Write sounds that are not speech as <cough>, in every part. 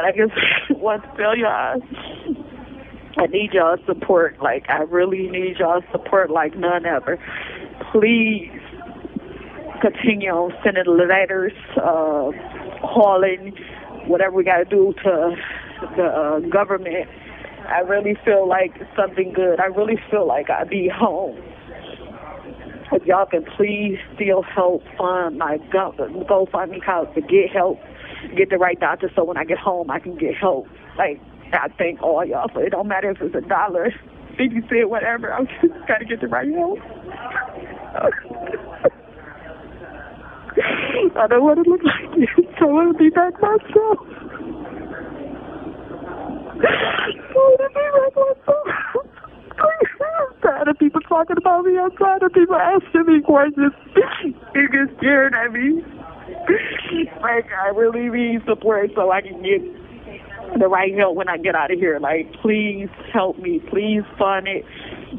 And I just <laughs> want to tell y'all, I need y'all support. Like, I really need y'all support like none ever. Please continue on sending letters, uh, calling, whatever we got to do to the uh, government. I really feel like something good. I really feel like I'd be home. If y'all can please still help fund my go GoFundMe cause to get help, get the right doctor so when I get home I can get help. Like I thank all y'all for it. Don't matter if it's a dollar, fifty cent, whatever. I'm just <laughs> gotta get the right help. <laughs> I don't want to look like this. <laughs> I want to be back myself. I want to be back myself. I'm tired of people talking about me. I'm tired of people asking me questions. You get scared at me. Like, I really need support so I can get the right help when I get out of here. Like, please help me. Please fund it.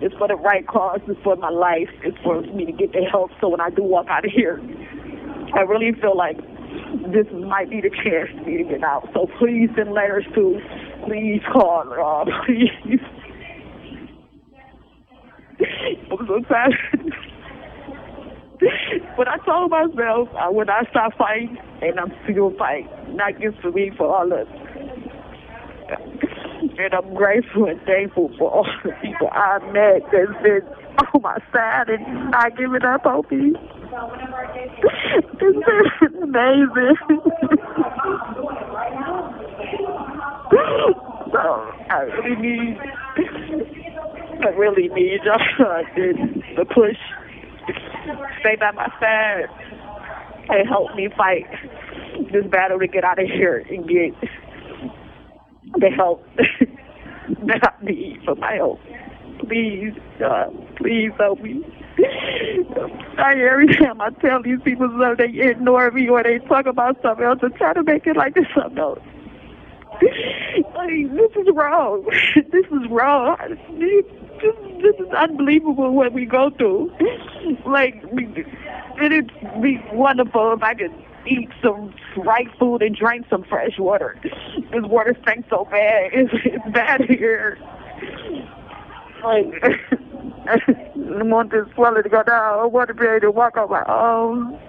It's for the right cause. It's for my life. It's for me to get the help so when I do walk out of here, I really feel like this might be the chance for me to get out. So please send letters to, please call, uh, <laughs> please. <laughs> I'm so tired. <laughs> but I told myself uh, I would not stop fighting, and I'm still fighting. Not just for me, for all of us. <laughs> And I'm grateful and thankful for all the people I met that's been on my side and not giving up on me. It's been amazing. <laughs> so I really need, I really need y'all to push, stay by my side, and help me fight this battle to get out of here and get the help <laughs> that I need for my help. Please, God, please help me. I every time I tell these people something, they ignore me or they talk about something else and try to make it like it's something else. <laughs> Like, this is wrong. <laughs> This is wrong. This, this is unbelievable what we go through. Like, it'd be wonderful if I could eat some right food and drink some fresh water. This water stinks so bad. <laughs> It's, it's bad here. Like, I want this swelling to go down. I want to be able to walk on my own.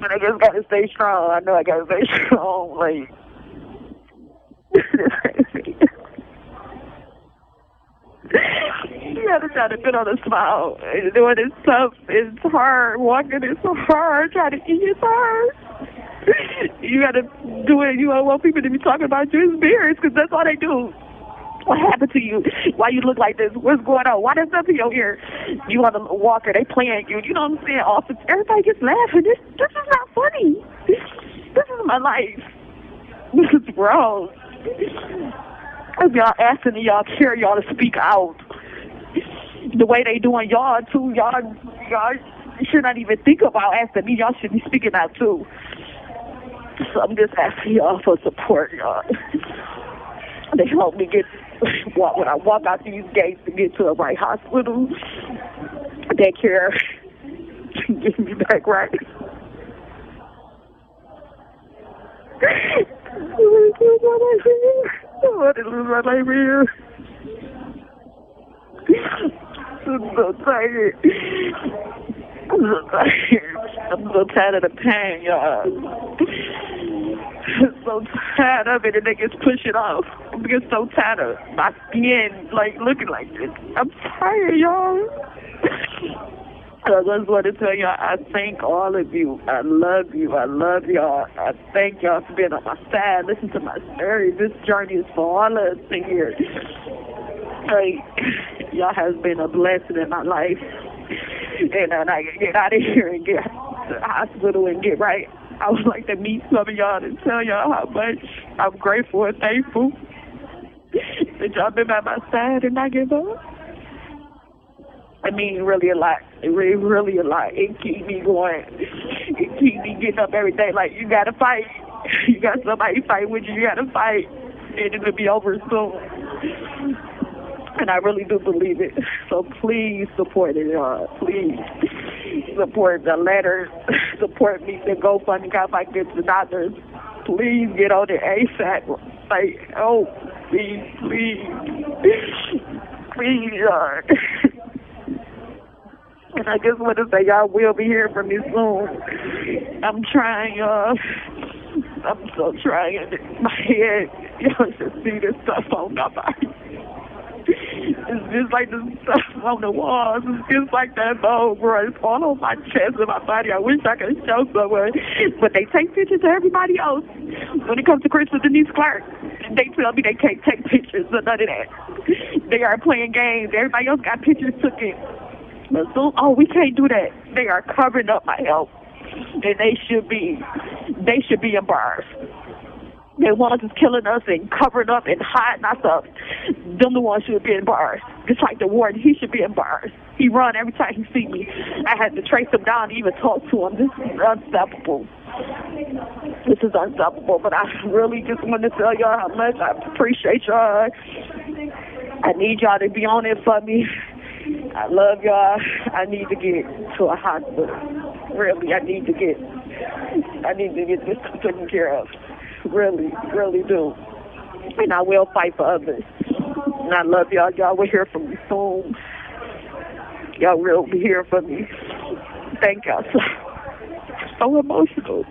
But I just gotta stay strong. I know I gotta stay strong. Like, it's crazy. You gotta try to put on a smile. Doing it's tough. It's hard. Walking is so hard. Trying to eat is hard. <laughs> You gotta do it. You don't want people to be talking about your experience because that's all they do. What happened to you? Why you look like this? What's going on? Why there's nothing over here? You on a walker? They playing you. You know what I'm saying? Often everybody gets laughing. This this is not funny. This is my life. This is wrong. If y'all asking y'all care y'all to speak out the way they doing y'all too, y'all y'all should not even think about asking me. Y'all should be speaking out too. So I'm just asking y'all for support, y'all. They help me get when I walk out these gates to get to the right hospital. They care get me back right. <laughs> I want to lose my life here. I'm so tired. I'm so tired. I'm so tired of the pain, y'all. I'm so tired of it and they just push it off. I'm getting so tired of my skin like looking like this. I'm tired, y'all. I just want to tell y'all, I thank all of you. I love you. I love y'all. I thank y'all for being on my side. Listen to my story. This journey is for all of us in here. Y'all has been a blessing in my life. And when I get out of here and get to the hospital and get right, I would like to meet some of y'all and tell y'all how much I'm grateful and thankful that y'all been by my side and not give up. I mean, really a lot. It really, really a lot. It keep me going. It keep me getting up every day. Like you gotta fight. <laughs> You got somebody fight with you. You gotta fight, and it'll be over soon. And I really do believe it. So please support it, y'all. Please support the letters. <laughs> Support me. The GoFundMe. Got get to the doctors. please get on the ASAP. Like, oh, please, please, <laughs> please, uh, <laughs> and I just want to say y'all will be hearing from me soon. I'm trying, uh, I'm so trying. My head, y'all should see this stuff on my body. It's just like the stuff on the walls. It's just like that bone, bro. It's all on my chest and my body. I wish I could show someone. But they take pictures of everybody else. When it comes to Crystal Denise Clark, they tell me they can't take pictures of none of that. They are playing games. Everybody else got pictures taken. But so, oh, we can't do that. They are covering up my health. And they should be, they should be embarrassed. They want us killing us and covering up and hiding ourselves. Them the ones should be embarrassed. Just like the warden, he should be embarrassed. He run every time he see me. I had to trace him down to even talk to him. This is unstoppable. This is unstoppable. But I really just want to tell y'all how much I appreciate y'all. I need y'all to be on it for me. I love y'all. I need to get to a hospital. Really, I need to get. I need to get this taken care of really, really do. And I will fight for others. And I love y'all. Y'all will hear from me soon. Y'all will be hearing from me. Thank y'all so, so emotional.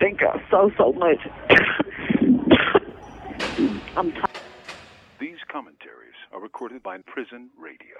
Thank y'all so, so much. <coughs> I'm tired. These commentaries are recorded by Prison Radio.